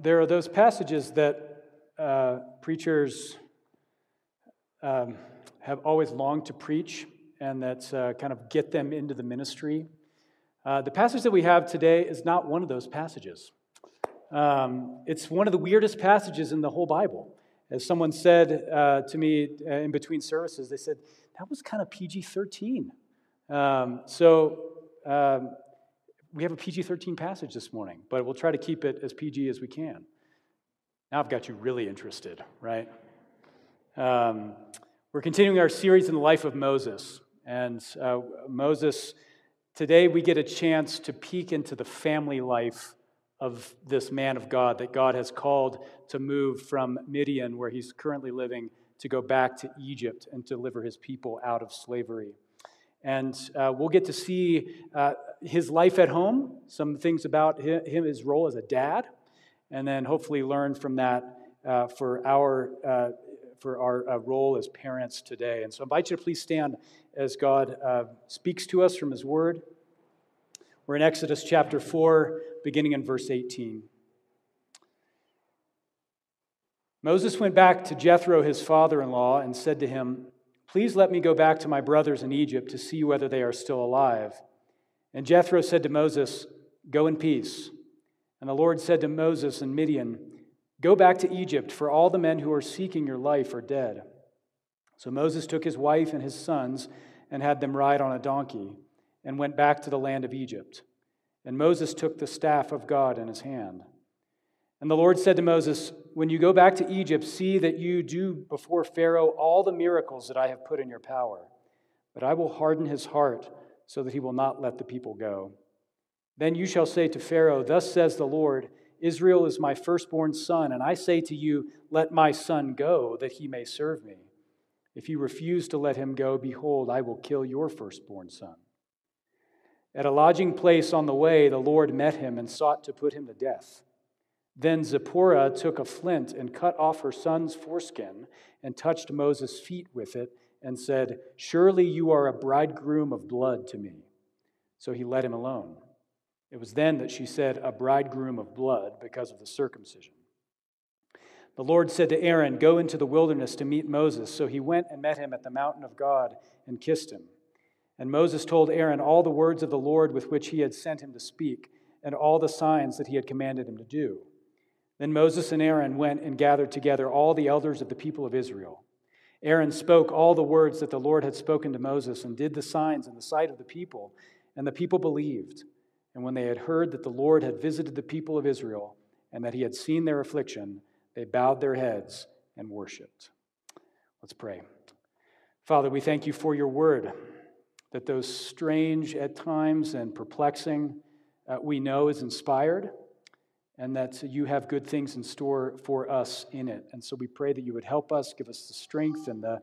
there are those passages that uh, preachers um, have always longed to preach and that uh, kind of get them into the ministry. Uh, the passage that we have today is not one of those passages. Um, it's one of the weirdest passages in the whole Bible. As someone said uh, to me uh, in between services, they said, that was kind of PG 13. Um, so um, we have a PG 13 passage this morning, but we'll try to keep it as PG as we can. Now I've got you really interested, right? Um, we're continuing our series in the life of Moses. And uh, Moses, today we get a chance to peek into the family life of this man of God that God has called to move from Midian, where he's currently living, to go back to Egypt and deliver his people out of slavery. And uh, we'll get to see uh, his life at home, some things about him, his role as a dad, and then hopefully learn from that uh, for our, uh, for our uh, role as parents today. And so I invite you to please stand as God uh, speaks to us from his word. We're in Exodus chapter 4, beginning in verse 18. Moses went back to Jethro, his father in law, and said to him, Please let me go back to my brothers in Egypt to see whether they are still alive. And Jethro said to Moses, Go in peace. And the Lord said to Moses and Midian, Go back to Egypt, for all the men who are seeking your life are dead. So Moses took his wife and his sons and had them ride on a donkey and went back to the land of Egypt. And Moses took the staff of God in his hand. And the Lord said to Moses, When you go back to Egypt, see that you do before Pharaoh all the miracles that I have put in your power. But I will harden his heart so that he will not let the people go. Then you shall say to Pharaoh, Thus says the Lord, Israel is my firstborn son, and I say to you, Let my son go, that he may serve me. If you refuse to let him go, behold, I will kill your firstborn son. At a lodging place on the way, the Lord met him and sought to put him to death. Then Zipporah took a flint and cut off her son's foreskin and touched Moses' feet with it and said, Surely you are a bridegroom of blood to me. So he let him alone. It was then that she said, A bridegroom of blood, because of the circumcision. The Lord said to Aaron, Go into the wilderness to meet Moses. So he went and met him at the mountain of God and kissed him. And Moses told Aaron all the words of the Lord with which he had sent him to speak, and all the signs that he had commanded him to do. Then Moses and Aaron went and gathered together all the elders of the people of Israel. Aaron spoke all the words that the Lord had spoken to Moses and did the signs in the sight of the people, and the people believed. And when they had heard that the Lord had visited the people of Israel and that he had seen their affliction, they bowed their heads and worshiped. Let's pray. Father, we thank you for your word, that those strange at times and perplexing, uh, we know is inspired, and that you have good things in store for us in it. And so we pray that you would help us, give us the strength and the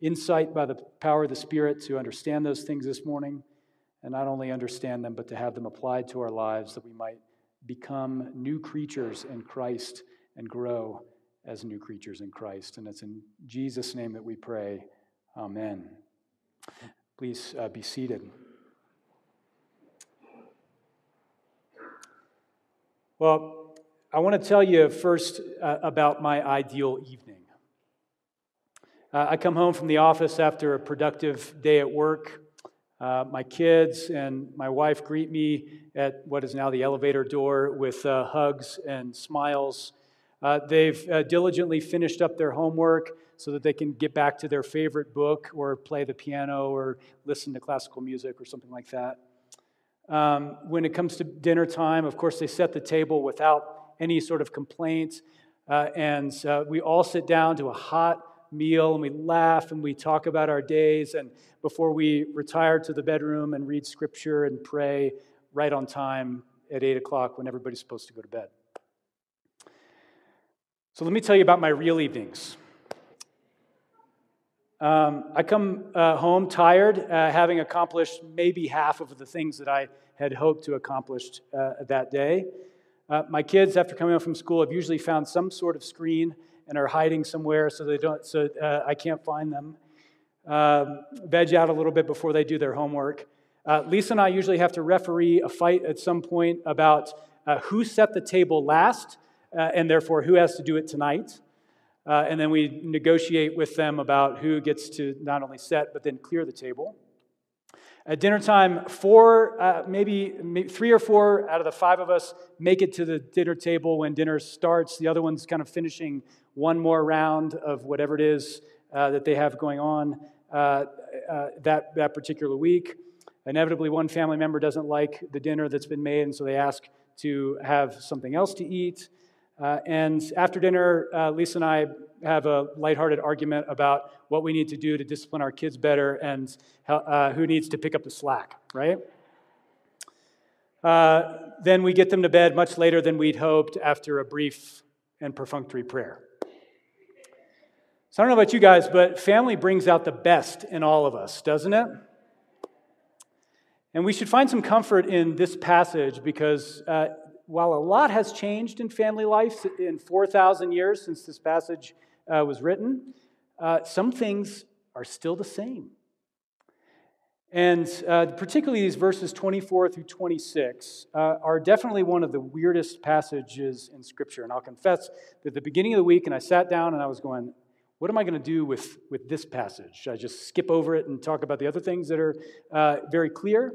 insight by the power of the Spirit to understand those things this morning, and not only understand them, but to have them applied to our lives that we might become new creatures in Christ and grow as new creatures in Christ. And it's in Jesus' name that we pray. Amen. Please uh, be seated. Well, I want to tell you first uh, about my ideal evening. Uh, I come home from the office after a productive day at work. Uh, my kids and my wife greet me at what is now the elevator door with uh, hugs and smiles uh, they've uh, diligently finished up their homework so that they can get back to their favorite book or play the piano or listen to classical music or something like that. Um, when it comes to dinner time, of course, they set the table without any sort of complaints. Uh, and uh, we all sit down to a hot meal and we laugh and we talk about our days. And before we retire to the bedroom and read scripture and pray right on time at 8 o'clock when everybody's supposed to go to bed. So let me tell you about my real evenings. Um, I come uh, home tired, uh, having accomplished maybe half of the things that I had hoped to accomplish uh, that day. Uh, my kids, after coming home from school, have usually found some sort of screen and are hiding somewhere so they don't, so uh, I can't find them. Um, veg out a little bit before they do their homework. Uh, Lisa and I usually have to referee a fight at some point about who set the table last, and therefore who has to do it tonight. Uh, and then we negotiate with them about who gets to not only set, but then clear the table. At dinner time, four, uh, maybe, maybe, three or four out of the five of us make it to the dinner table when dinner starts. The other one's kind of finishing one more round of whatever it is uh, that they have going on uh, uh, that, that particular week. Inevitably, one family member doesn't like the dinner that's been made, and so they ask to have something else to eat. Uh, and after dinner, uh, Lisa and I have a lighthearted argument about what we need to do to discipline our kids better and how, uh, who needs to pick up the slack, right? Uh, then we get them to bed much later than we'd hoped after a brief and perfunctory prayer. So I don't know about you guys, but family brings out the best in all of us, doesn't it? And we should find some comfort in this passage because uh, while a lot has changed in family life in 4,000 years since this passage uh, was written, uh, some things are still the same. And uh, particularly these verses 24 through 26 uh, are definitely one of the weirdest passages in Scripture. And I'll confess that at the beginning of the week, and I sat down and I was going, what am I going to do with, with this passage? Should I just skip over it and talk about the other things that are uh, very clear?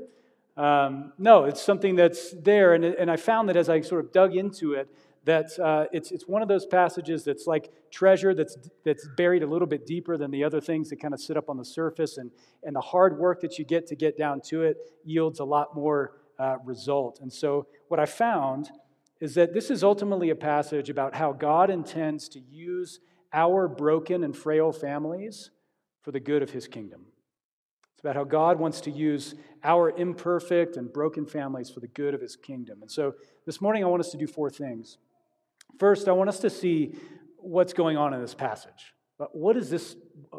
Um, no, it's something that's there. And, and I found that as I sort of dug into it, that uh, it's, it's one of those passages that's like treasure that's, that's buried a little bit deeper than the other things that kind of sit up on the surface. And, and the hard work that you get to get down to it yields a lot more uh, result. And so, what I found is that this is ultimately a passage about how God intends to use our broken and frail families for the good of his kingdom. It's about how God wants to use our imperfect and broken families for the good of his kingdom. And so this morning, I want us to do four things. First, I want us to see what's going on in this passage. What is this?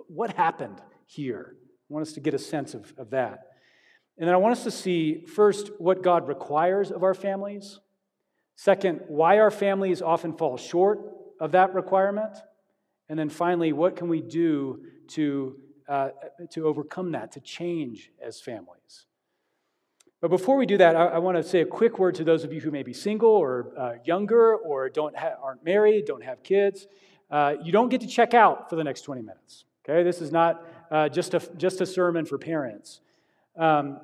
What happened here? I want us to get a sense of, of that. And then I want us to see, first, what God requires of our families. Second, why our families often fall short of that requirement. And then finally, what can we do to uh, to overcome that, to change as families. But before we do that, I, I want to say a quick word to those of you who may be single or uh, younger or don't ha- aren't married, don't have kids. Uh, you don't get to check out for the next 20 minutes. Okay, this is not uh, just, a, just a sermon for parents. Um,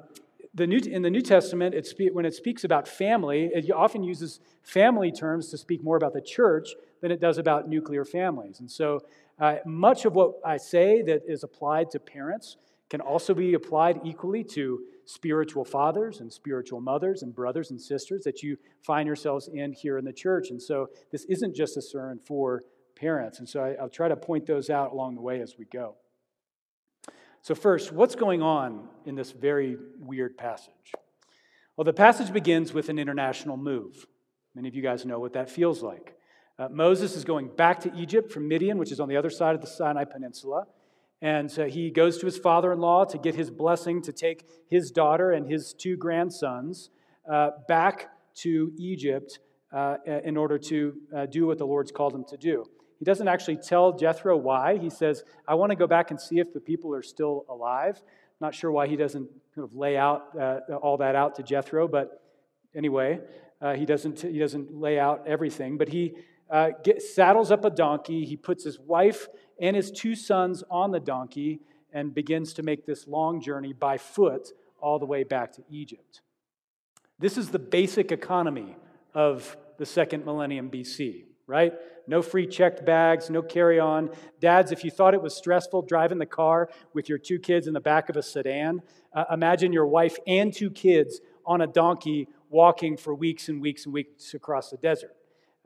the New, in the New Testament, it spe- when it speaks about family, it often uses family terms to speak more about the church than it does about nuclear families. And so uh, much of what I say that is applied to parents can also be applied equally to spiritual fathers and spiritual mothers and brothers and sisters that you find yourselves in here in the church. And so this isn't just a sermon for parents. And so I, will try to point those out along the way as we go. So, first, what's going on in this very weird passage? Well, the passage begins with an international move. Many of you guys know what that feels like. Uh, Moses is going back to Egypt from Midian, which is on the other side of the Sinai Peninsula. And uh, he goes to his father in law to get his blessing to take his daughter and his two grandsons uh, back to Egypt uh, in order to uh, do what the Lord's called him to do. He doesn't actually tell Jethro why. He says, I want to go back and see if the people are still alive. Not sure why he doesn't kind of lay out uh, all that out to Jethro, but anyway, he, doesn't, he doesn't lay out everything. But he uh, get, saddles up a donkey. He puts his wife and his two sons on the donkey and begins to make this long journey by foot all the way back to Egypt. This is the basic economy of the second millennium BC, right? No free checked bags, no carry on. Dads, if you thought it was stressful driving the car with your two kids in the back of a sedan, uh, imagine your wife and two kids on a donkey walking for weeks and weeks and weeks across the desert.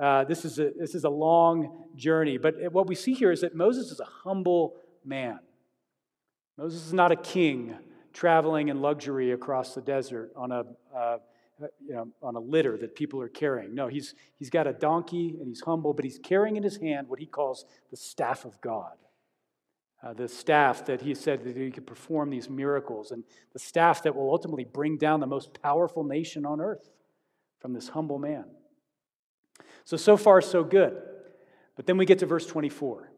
Uh, this, is a, this is a long journey. But what we see here is that Moses is a humble man. Moses is not a king traveling in luxury across the desert on a, uh, you know, on a litter that people are carrying. No, he's, he's got a donkey and he's humble, but he's carrying in his hand what he calls the staff of God. Uh, the staff that he said that he could perform these miracles, and the staff that will ultimately bring down the most powerful nation on earth from this humble man. So, so far, so good. But then we get to verse 24.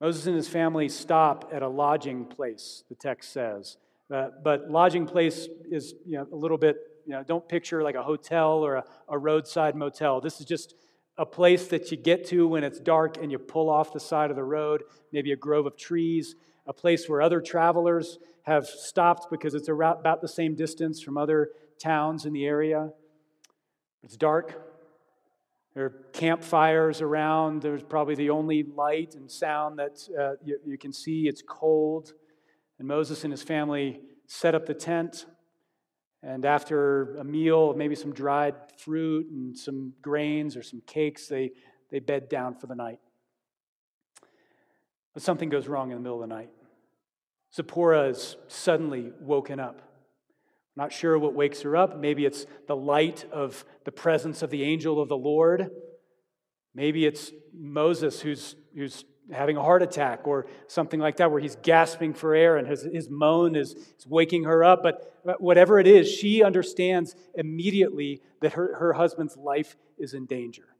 Moses and his family stop at a lodging place, the text says. Uh, but lodging place is you know, a little bit, you know, don't picture like a hotel or a, a roadside motel. This is just a place that you get to when it's dark and you pull off the side of the road, maybe a grove of trees, a place where other travelers have stopped because it's about the same distance from other towns in the area. It's dark. There are campfires around. There's probably the only light and sound that uh, you, you can see. It's cold. And Moses and his family set up the tent. And after a meal, maybe some dried fruit and some grains or some cakes, they, they bed down for the night. But something goes wrong in the middle of the night. Zipporah is suddenly woken up. Not sure what wakes her up. Maybe it's the light of the presence of the angel of the Lord. Maybe it's Moses who's, who's having a heart attack or something like that, where he's gasping for air and his, his moan is, is waking her up. But, but whatever it is, she understands immediately that her, her husband's life is in danger.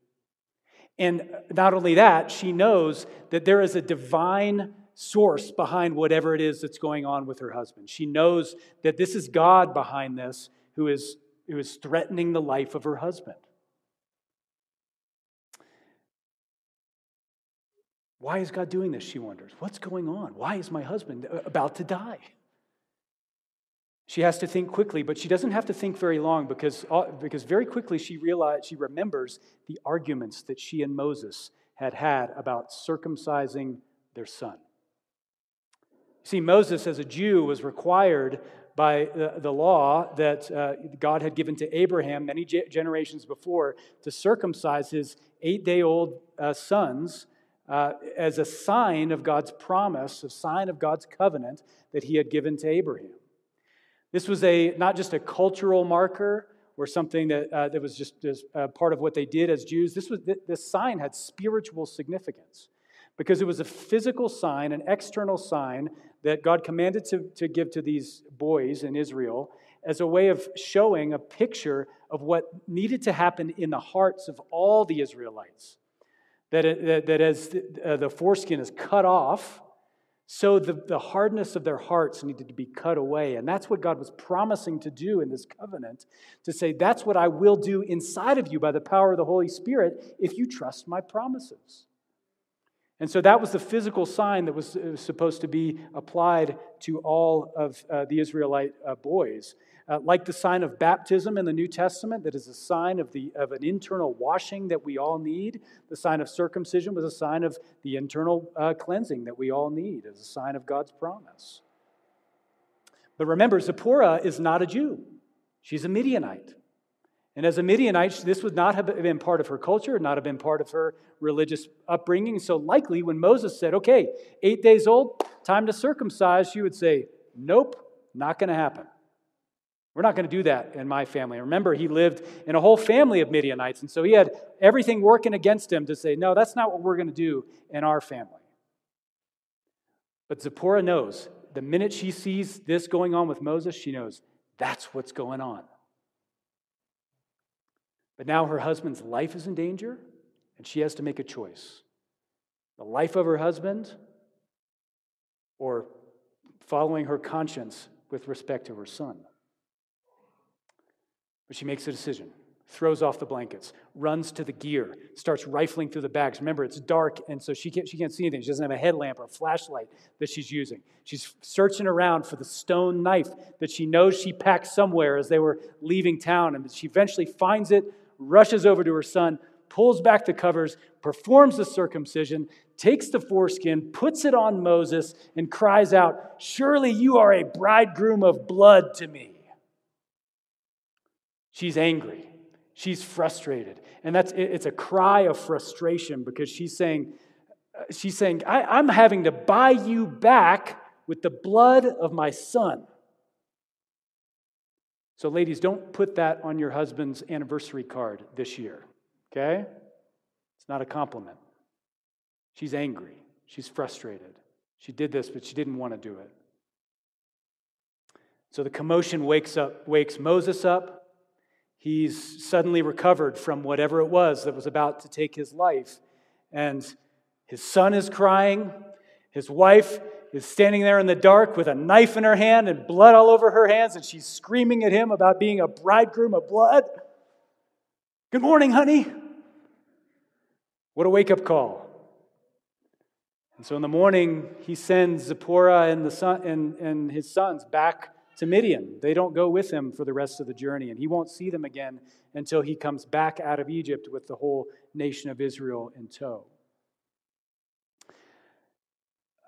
And not only that, she knows that there is a divine source behind whatever it is that's going on with her husband. She knows that this is God behind this who is, who is threatening the life of her husband. Why is God doing this? She wonders. What's going on? Why is my husband about to die? She has to think quickly, but she doesn't have to think very long because, uh, because very quickly she realizes, she remembers the arguments that she and Moses had had about circumcising their son. See, Moses, as a Jew, was required by the, law that uh, God had given to Abraham many generations before to circumcise his eight day old uh, sons uh, as a sign of God's promise, a sign of God's covenant that he had given to Abraham. This was a, not just a cultural marker or something that, that was just, just part of what they did as Jews. This, was, this sign had spiritual significance because it was a physical sign, an external sign that God commanded to, to give to these boys in Israel as a way of showing a picture of what needed to happen in the hearts of all the Israelites. That, that, that, as the, uh, the foreskin is cut off, so the, the hardness of their hearts needed to be cut away. And that's what God was promising to do in this covenant to say, that's what I will do inside of you by the power of the Holy Spirit if you trust my promises. And so that was the physical sign that was uh, supposed to be applied to all of uh, the Israelite uh, boys. Uh, like the sign of baptism in the New Testament, that is a sign of, the, of an internal washing that we all need. The sign of circumcision was a sign of the internal uh, cleansing that we all need, as a sign of God's promise. But remember, Zipporah is not a Jew, she's a Midianite. And as a Midianite, this would not have been part of her culture, not have been part of her religious upbringing. So, likely, when Moses said, okay, eight days old, time to circumcise, she would say, nope, not going to happen. We're not going to do that in my family. Remember, he lived in a whole family of Midianites, and so he had everything working against him to say, no, that's not what we're going to do in our family. But Zipporah knows the minute she sees this going on with Moses, she knows that's what's going on. But now her husband's life is in danger, and she has to make a choice the life of her husband or following her conscience with respect to her son. But she makes a decision, throws off the blankets, runs to the gear, starts rifling through the bags. Remember, it's dark, and so she can't, she can't see anything. She doesn't have a headlamp or a flashlight that she's using. She's searching around for the stone knife that she knows she packed somewhere as they were leaving town, and she eventually finds it, rushes over to her son, pulls back the covers, performs the circumcision, takes the foreskin, puts it on Moses, and cries out, Surely you are a bridegroom of blood to me. She's angry. She's frustrated. And that's it's a cry of frustration because she's saying, she's saying, I, am having to buy you back with the blood of my son. So, ladies, don't put that on your husband's anniversary card this year, okay? It's not a compliment. She's angry. She's frustrated. She did this, but she didn't want to do it. So the commotion wakes up, wakes Moses up. He's suddenly recovered from whatever it was that was about to take his life. And his son is crying. His wife is standing there in the dark with a knife in her hand and blood all over her hands, and she's screaming at him about being a bridegroom of blood. Good morning, honey. What a wake up call. And so in the morning, he sends Zipporah and, the son, and, and his sons back to Midian. They don't go with him for the rest of the journey, and he won't see them again until he comes back out of Egypt with the whole nation of Israel in tow.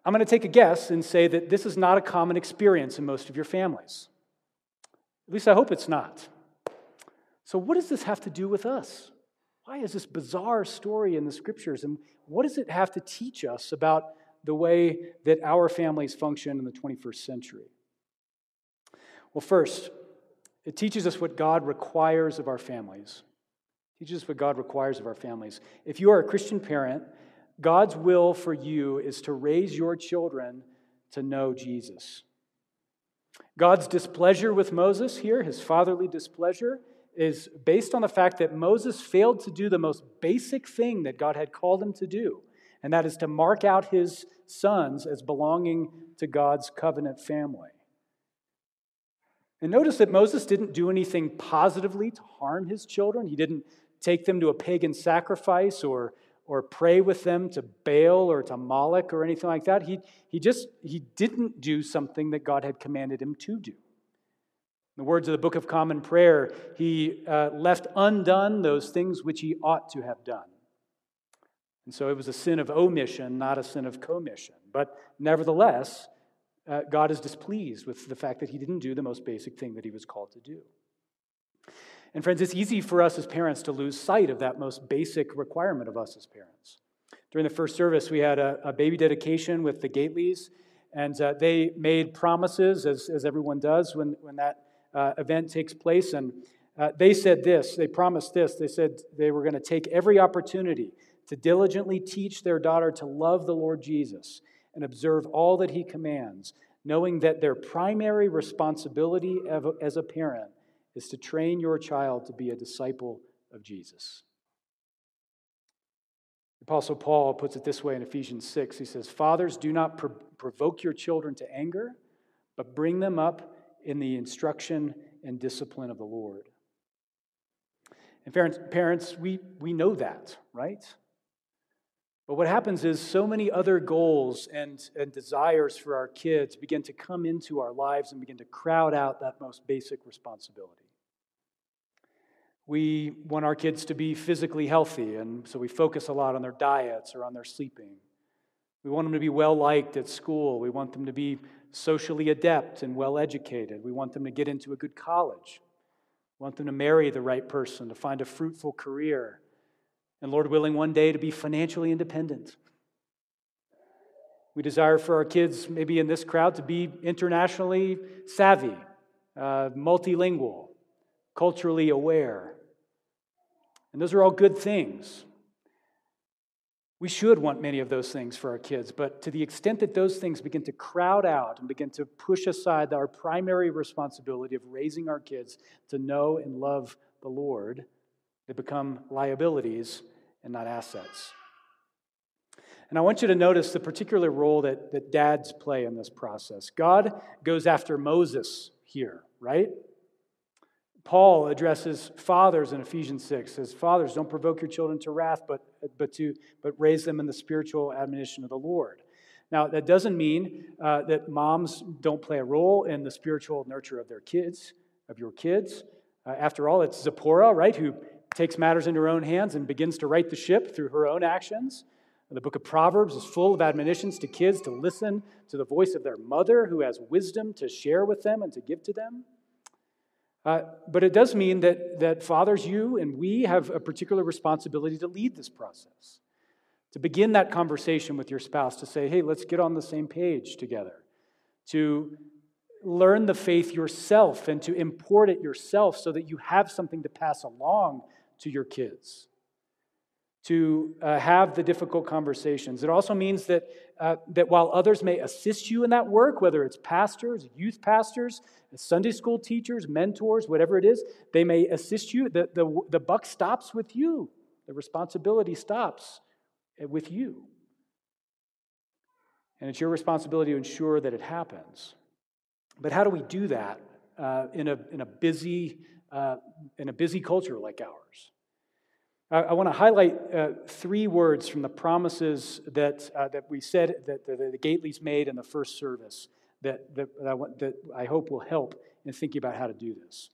I'm going to take a guess and say that this is not a common experience in most of your families. At least I hope it's not. So, what does this have to do with us? Why is this bizarre story in the scriptures? And what does it have to teach us about the way that our families function in the 21st century? Well, first, it teaches us what God requires of our families. It teaches us what God requires of our families. If you are a Christian parent, God's will for you is to raise your children to know Jesus. God's displeasure with Moses here, his fatherly displeasure, is based on the fact that Moses failed to do the most basic thing that God had called him to do, and that is to mark out his sons as belonging to God's covenant family. And notice that Moses didn't do anything positively to harm his children. He didn't take them to a pagan sacrifice or or pray with them to Baal or to Moloch or anything like that. He, he just he didn't do something that God had commanded him to do. In the words of the Book of Common Prayer, he uh, left undone those things which he ought to have done. And so it was a sin of omission, not a sin of commission. But nevertheless, uh, God is displeased with the fact that he didn't do the most basic thing that he was called to do. And friends, it's easy for us as parents to lose sight of that most basic requirement of us as parents. During the first service, we had a, a baby dedication with the Gateleys, and uh, they made promises, as, as everyone does when, when that uh, event takes place. And uh, they said this they promised this. They said they were going to take every opportunity to diligently teach their daughter to love the Lord Jesus and observe all that he commands, knowing that their primary responsibility as a parent is to train your child to be a disciple of Jesus. The Apostle Paul puts it this way in Ephesians 6. He says, Fathers, do not pro- provoke your children to anger, but bring them up in the instruction and discipline of the Lord. And parents, parents we, we know that, right? But what happens is so many other goals and, and desires for our kids begin to come into our lives and begin to crowd out that most basic responsibility. We want our kids to be physically healthy, and so we focus a lot on their diets or on their sleeping. We want them to be well liked at school. We want them to be socially adept and well educated. We want them to get into a good college. We want them to marry the right person, to find a fruitful career and Lord willing, one day to be financially independent. We desire for our kids, maybe in this crowd, to be internationally savvy, uh, multilingual, culturally aware. And those are all good things. We should want many of those things for our kids, but to the extent that those things begin to crowd out and begin to push aside our primary responsibility of raising our kids to know and love the Lord, they become liabilities and not assets. And I want you to notice the particular role that, that dads play in this process. God goes after Moses here, right? Paul addresses fathers in Ephesians 6 says, Fathers, don't provoke your children to wrath, but, but, to, but raise them in the spiritual admonition of the Lord. Now, that doesn't mean uh, that moms don't play a role in the spiritual nurture of their kids, of your kids. Uh, after all, it's Zipporah, right, who takes matters into her own hands and begins to right the ship through her own actions. The book of Proverbs is full of admonitions to kids to listen to the voice of their mother who has wisdom to share with them and to give to them. Uh, but it does mean that, that fathers, you and we have a particular responsibility to lead this process, to begin that conversation with your spouse, to say, hey, let's get on the same page together, to learn the faith yourself and to import it yourself so that you have something to pass along to your kids to uh, have the difficult conversations. It also means that, uh, that while others may assist you in that work, whether it's pastors, youth pastors, Sunday school teachers, mentors, whatever it is, they may assist you. The, the, the buck stops with you, the responsibility stops with you. And it's your responsibility to ensure that it happens. But how do we do that uh, in, a, in, a busy, uh, in a busy culture like ours? I, I want to highlight uh, three words from the promises that, uh, that we said that the, the Gately's made in the first service that, that, that, I want, that I hope will help in thinking about how to do this.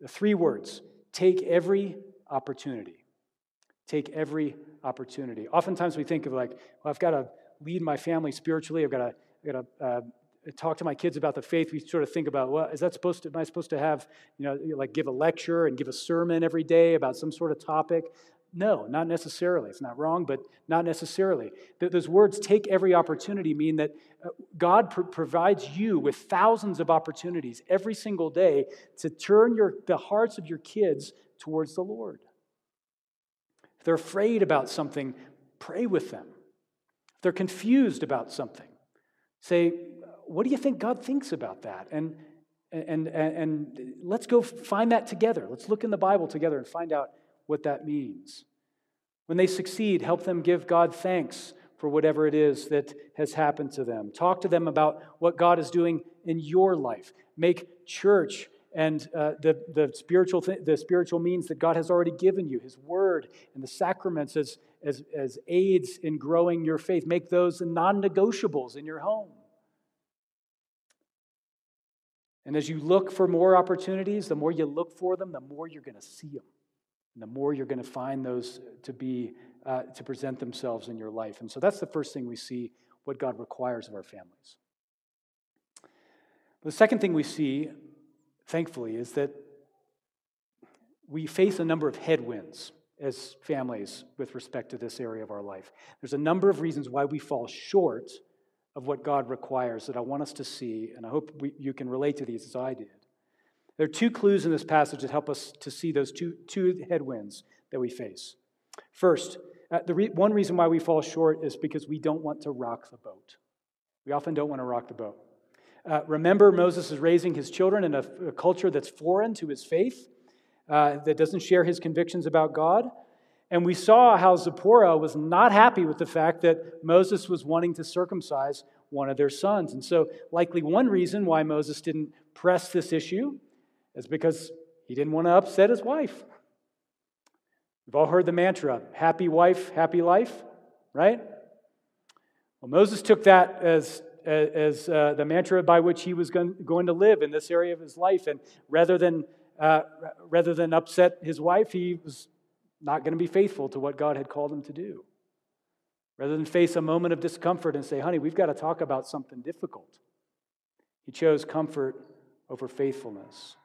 The three words take every opportunity. Take every opportunity. Oftentimes we think of like, well, I've got to lead my family spiritually. I've got to, I've got to uh, talk to my kids about the faith. We sort of think about, well, is that supposed to, am I supposed to have, you know, like give a lecture and give a sermon every day about some sort of topic? No, not necessarily. It's not wrong, but not necessarily. Those words, take every opportunity, mean that uh, God pr- provides you with thousands of opportunities every single day to turn your, the hearts of your kids towards the Lord. If they're afraid about something, pray with them. If they're confused about something, say, What do you think God thinks about that? And, and, and, and let's go find that together. Let's look in the Bible together and find out what that means. When they succeed, help them give God thanks for whatever it is that has happened to them. Talk to them about what God is doing in your life. Make church and uh, the, the, spiritual th- the spiritual means that God has already given you, His Word and the sacraments as, as, as aids in growing your faith. Make those non negotiables in your home. And as you look for more opportunities, the more you look for them, the more you're going to see them. And the more you're going to find those to be, uh, to present themselves in your life. And so that's the first thing we see what God requires of our families. The second thing we see, thankfully, is that we face a number of headwinds as families with respect to this area of our life. There's a number of reasons why we fall short of what God requires that I want us to see, and I hope we, you can relate to these as I did. There are two clues in this passage that help us to see those two, two headwinds that we face. First, uh, the re- one reason why we fall short is because we don't want to rock the boat. We often don't want to rock the boat. Uh, remember, Moses is raising his children in a, a culture that's foreign to his faith, uh, that doesn't share his convictions about God. And we saw how Zipporah was not happy with the fact that Moses was wanting to circumcise one of their sons. And so, likely, one reason why Moses didn't press this issue is because he didn't want to upset his wife. We've all heard the mantra happy wife, happy life, right? Well, Moses took that as, as uh, the mantra by which he was going, to live in this area of his life. And rather than, uh, rather than upset his wife, he was not going to be faithful to what God had called him to do. Rather than face a moment of discomfort and say, honey, we've got to talk about something difficult, he chose comfort over faithfulness.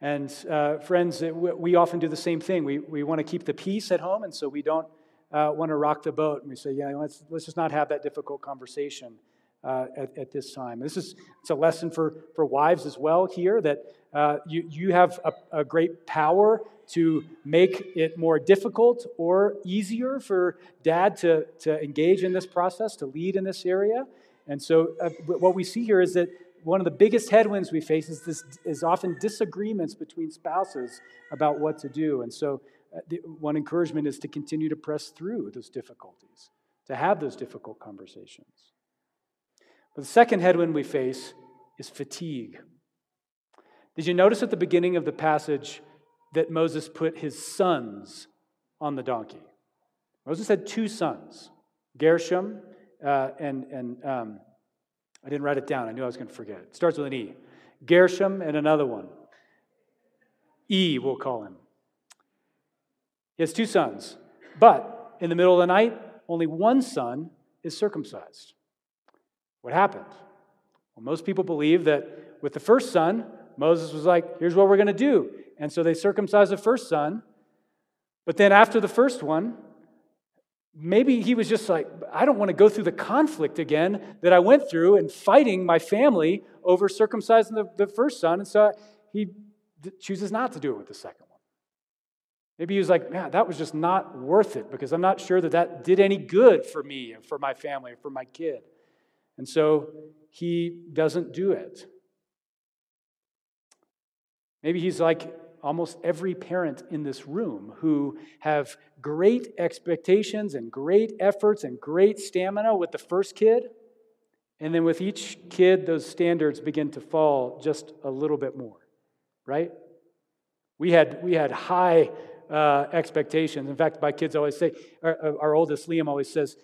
And uh, friends, we often do the same thing. We, we want to keep the peace at home, and so we don't uh, want to rock the boat. And we say, yeah, let's, let's just not have that difficult conversation uh, at, at, this time. This is it's a lesson for, for wives as well here that uh, you, you have a, a great power to make it more difficult or easier for dad to, to engage in this process, to lead in this area. And so, uh, what we see here is that one of the biggest headwinds we face is, this, is often disagreements between spouses about what to do. And so, uh, the, one encouragement is to continue to press through those difficulties, to have those difficult conversations. But the second headwind we face is fatigue. Did you notice at the beginning of the passage that Moses put his sons on the donkey? Moses had two sons, Gershom uh, and, and um, I didn't write it down. I knew I was going to forget. It starts with an E. Gershom and another one. E, we'll call him. He has two sons. But in the middle of the night, only one son is circumcised. What happened? Well, most people believe that with the first son, Moses was like, here's what we're going to do. And so they circumcised the first son. But then after the first one, maybe he was just like, I don't want to go through the conflict again that I went through and fighting my family over circumcising the, the first son. And so he chooses not to do it with the second one. Maybe he was like, man, that was just not worth it because I'm not sure that that did any good for me and for my family and for my kid. And so he doesn't do it. Maybe he's like almost every parent in this room who have great expectations and great efforts and great stamina with the first kid. And then with each kid, those standards begin to fall just a little bit more, right? We had, we had high uh, expectations. In fact, my kids always say, our, our oldest, Liam, always says,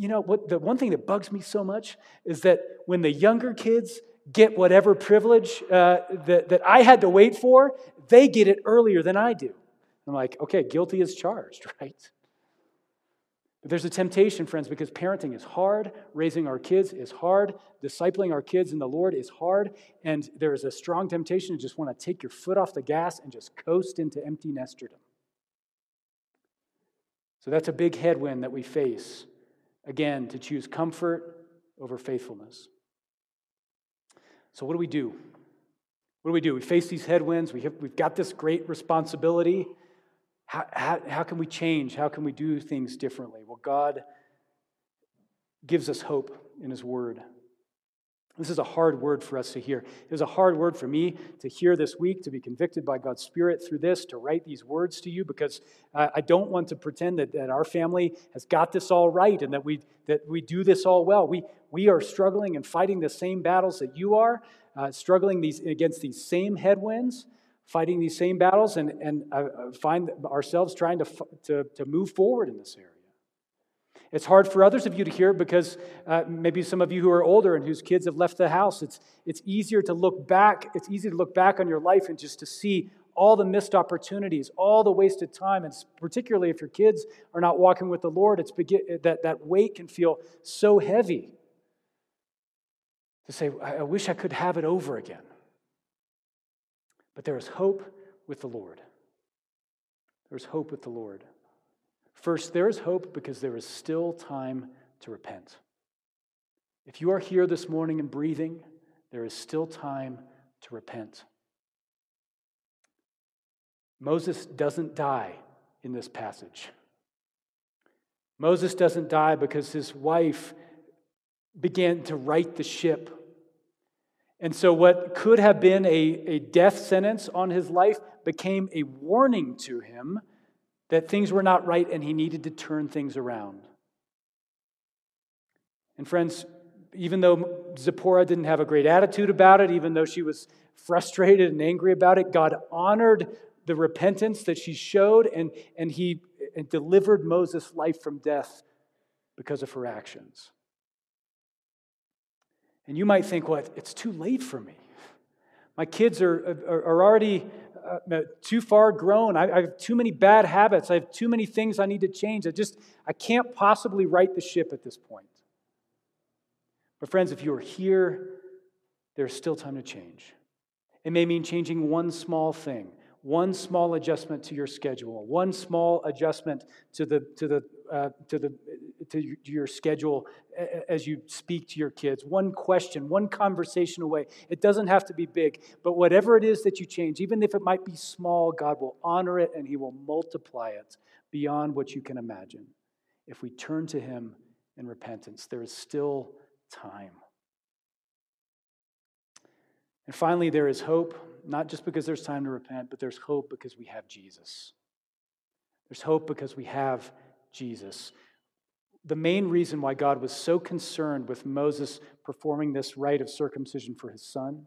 you know, what the one thing that bugs me so much is that when the younger kids get whatever privilege uh, that, that I had to wait for, they get it earlier than I do. I'm like, okay, guilty is charged, right? But there's a temptation, friends, because parenting is hard, raising our kids is hard, discipling our kids in the Lord is hard, and there is a strong temptation to just want to take your foot off the gas and just coast into empty nesterdom. So that's a big headwind that we face, again, to choose comfort over faithfulness. So, what do we do? What do we do? We face these headwinds. We have, we've got this great responsibility. How, how, how can we change? How can we do things differently? Well, God gives us hope in His Word. This is a hard word for us to hear. It was a hard word for me to hear this week, to be convicted by God's Spirit through this, to write these words to you, because I don't want to pretend that, that our family has got this all right and that we, that we do this all well. We, we are struggling and fighting the same battles that you are, uh, struggling these, against these same headwinds, fighting these same battles, and, and uh, find ourselves trying to, to, to move forward in this area. It's hard for others of you to hear because uh, maybe some of you who are older and whose kids have left the house, it's, it's easier to look back. It's easy to look back on your life and just to see all the missed opportunities, all the wasted time. And particularly if your kids are not walking with the Lord, it's begin, that, that weight can feel so heavy to say, I wish I could have it over again. But there is hope with the Lord. There's hope with the Lord. First, there is hope because there is still time to repent. If you are here this morning and breathing, there is still time to repent. Moses doesn't die in this passage. Moses doesn't die because his wife began to right the ship. And so, what could have been a, a death sentence on his life became a warning to him that things were not right and he needed to turn things around. And, friends, even though Zipporah didn't have a great attitude about it, even though she was frustrated and angry about it, God honored the repentance that she showed and, and he and delivered Moses' life from death because of her actions. And you might think, well, it's too late for me. My kids are, are, are already uh, too far grown. I, I have too many bad habits. I have too many things I need to change. I just, I can't possibly right the ship at this point. But, friends, if you are here, there's still time to change. It may mean changing one small thing, one small adjustment to your schedule, one small adjustment to the, to the, uh, to the, to your schedule as you speak to your kids. One question, one conversation away. It doesn't have to be big, but whatever it is that you change, even if it might be small, God will honor it and He will multiply it beyond what you can imagine. If we turn to Him in repentance, there is still time. And finally, there is hope, not just because there's time to repent, but there's hope because we have Jesus. There's hope because we have Jesus the main reason why God was so concerned with Moses performing this rite of circumcision for his son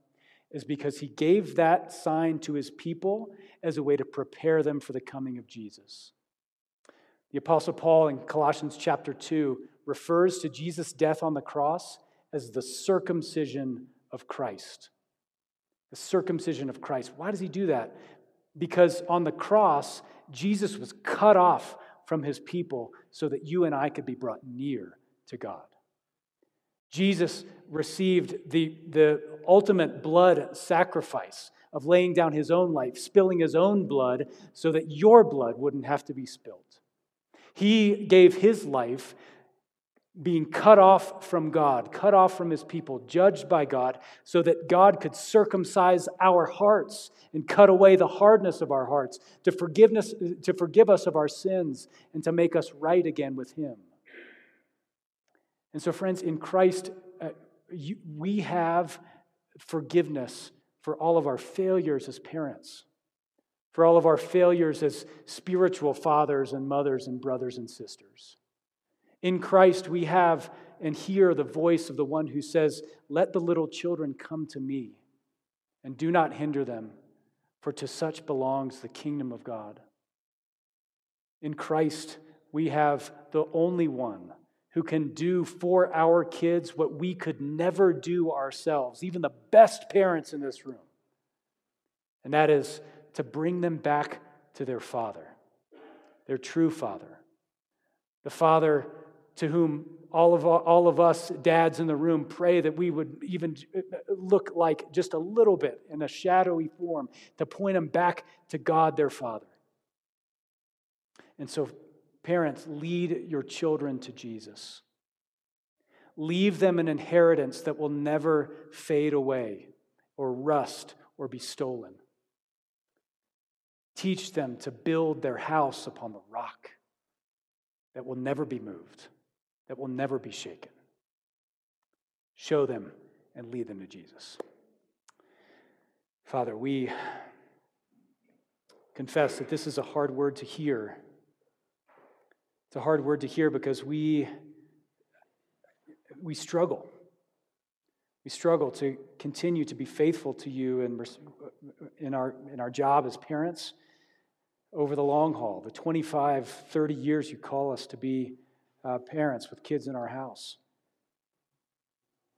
is because he gave that sign to his people as a way to prepare them for the coming of Jesus. The Apostle Paul in Colossians chapter 2 refers to Jesus' death on the cross as the circumcision of Christ. The circumcision of Christ. Why does he do that? Because on the cross, Jesus was cut off from his people so that you and I could be brought near to God. Jesus received the, the ultimate blood sacrifice of laying down his own life, spilling his own blood so that your blood wouldn't have to be spilled. He gave his life being cut off from God, cut off from his people, judged by God, so that God could circumcise our hearts and cut away the hardness of our hearts, to, forgiveness, to forgive us of our sins, and to make us right again with him. And so, friends, in Christ, uh, you, we have forgiveness for all of our failures as parents, for all of our failures as spiritual fathers and mothers and brothers and sisters. In Christ, we have and hear the voice of the one who says, Let the little children come to me, and do not hinder them, for to such belongs the kingdom of God. In Christ, we have the only one who can do for our kids what we could never do ourselves, even the best parents in this room. And that is to bring them back to their father, their true father, the father to whom all of, all of us dads in the room pray that we would even look like just a little bit in a shadowy form to point them back to God their Father. And so, parents, lead your children to Jesus. Leave them an inheritance that will never fade away or rust or be stolen. Teach them to build their house upon the rock that will never be moved that will never be shaken. Show them and lead them to Jesus. Father, we confess that this is a hard word to hear. It's a hard word to hear because we, we struggle. We struggle to continue to be faithful to you in, in, our, in our job as parents over the long haul, the 25, 30 years you call us to be uh, parents with kids in our house.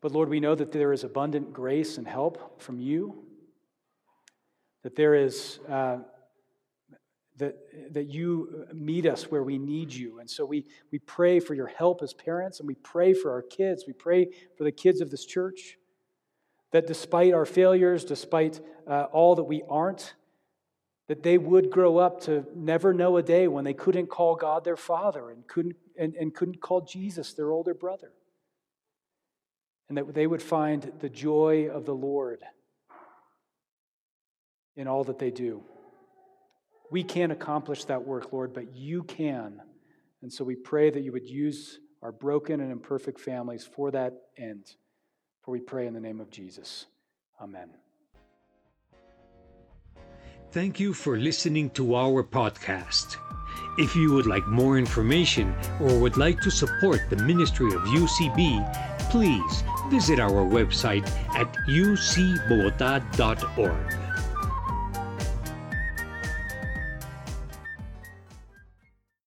But Lord, we know that there is abundant grace and help from you, that there is. Uh, that, that you meet us where we need you. And so we, we pray for your help as parents, and we pray for our kids. We pray for the kids of this church that despite our failures, despite uh, all that we aren't, that they would grow up to never know a day when they couldn't call God their father and couldn't, and, and couldn't call Jesus their older brother. And that they would find the joy of the Lord in all that they do. We can't accomplish that work, Lord, but you can. And so we pray that you would use our broken and imperfect families for that end. For we pray in the name of Jesus. Amen. Thank you for listening to our podcast. If you would like more information or would like to support the ministry of UCB, please visit our website at ucbogota.org.